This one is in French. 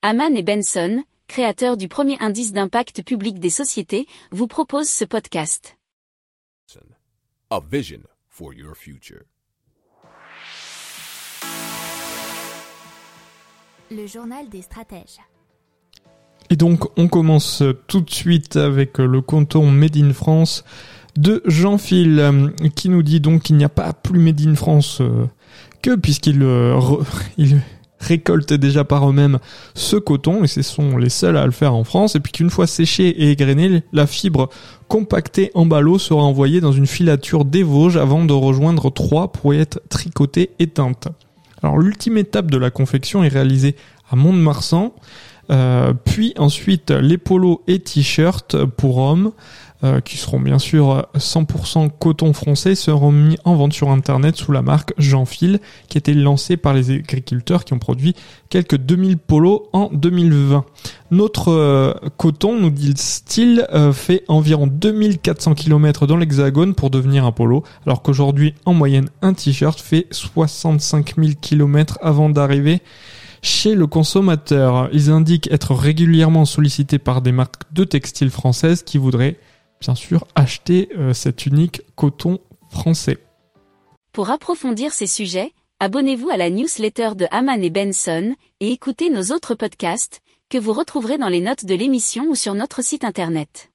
Haman et Benson, créateurs du premier indice d'impact public des sociétés, vous proposent ce podcast. A vision for your future. Le journal des stratèges. Et donc on commence tout de suite avec le canton Made in France de Jean-Phil euh, qui nous dit donc qu'il n'y a pas plus Made in France euh, que puisqu'il euh, il récoltent déjà par eux-mêmes ce coton et ce sont les seuls à le faire en France. Et puis qu'une fois séché et égrené, la fibre compactée en ballot sera envoyée dans une filature des Vosges avant de rejoindre Troyes pour y être tricotée et teinte. Alors l'ultime étape de la confection est réalisée à Mont-de-Marsan, euh, puis ensuite les polos et t-shirts pour hommes, euh, qui seront bien sûr 100% coton français, seront mis en vente sur Internet sous la marque Jean-Fil, qui a été lancée par les agriculteurs qui ont produit quelques 2000 polos en 2020. Notre euh, coton, nous dit le style, euh, fait environ 2400 km dans l'hexagone pour devenir un polo, alors qu'aujourd'hui, en moyenne, un t-shirt fait 65 000 km avant d'arriver chez le consommateur. Ils indiquent être régulièrement sollicités par des marques de textiles françaises qui voudraient bien sûr acheter euh, cet unique coton français. Pour approfondir ces sujets, abonnez-vous à la newsletter de Haman et Benson et écoutez nos autres podcasts que vous retrouverez dans les notes de l'émission ou sur notre site internet.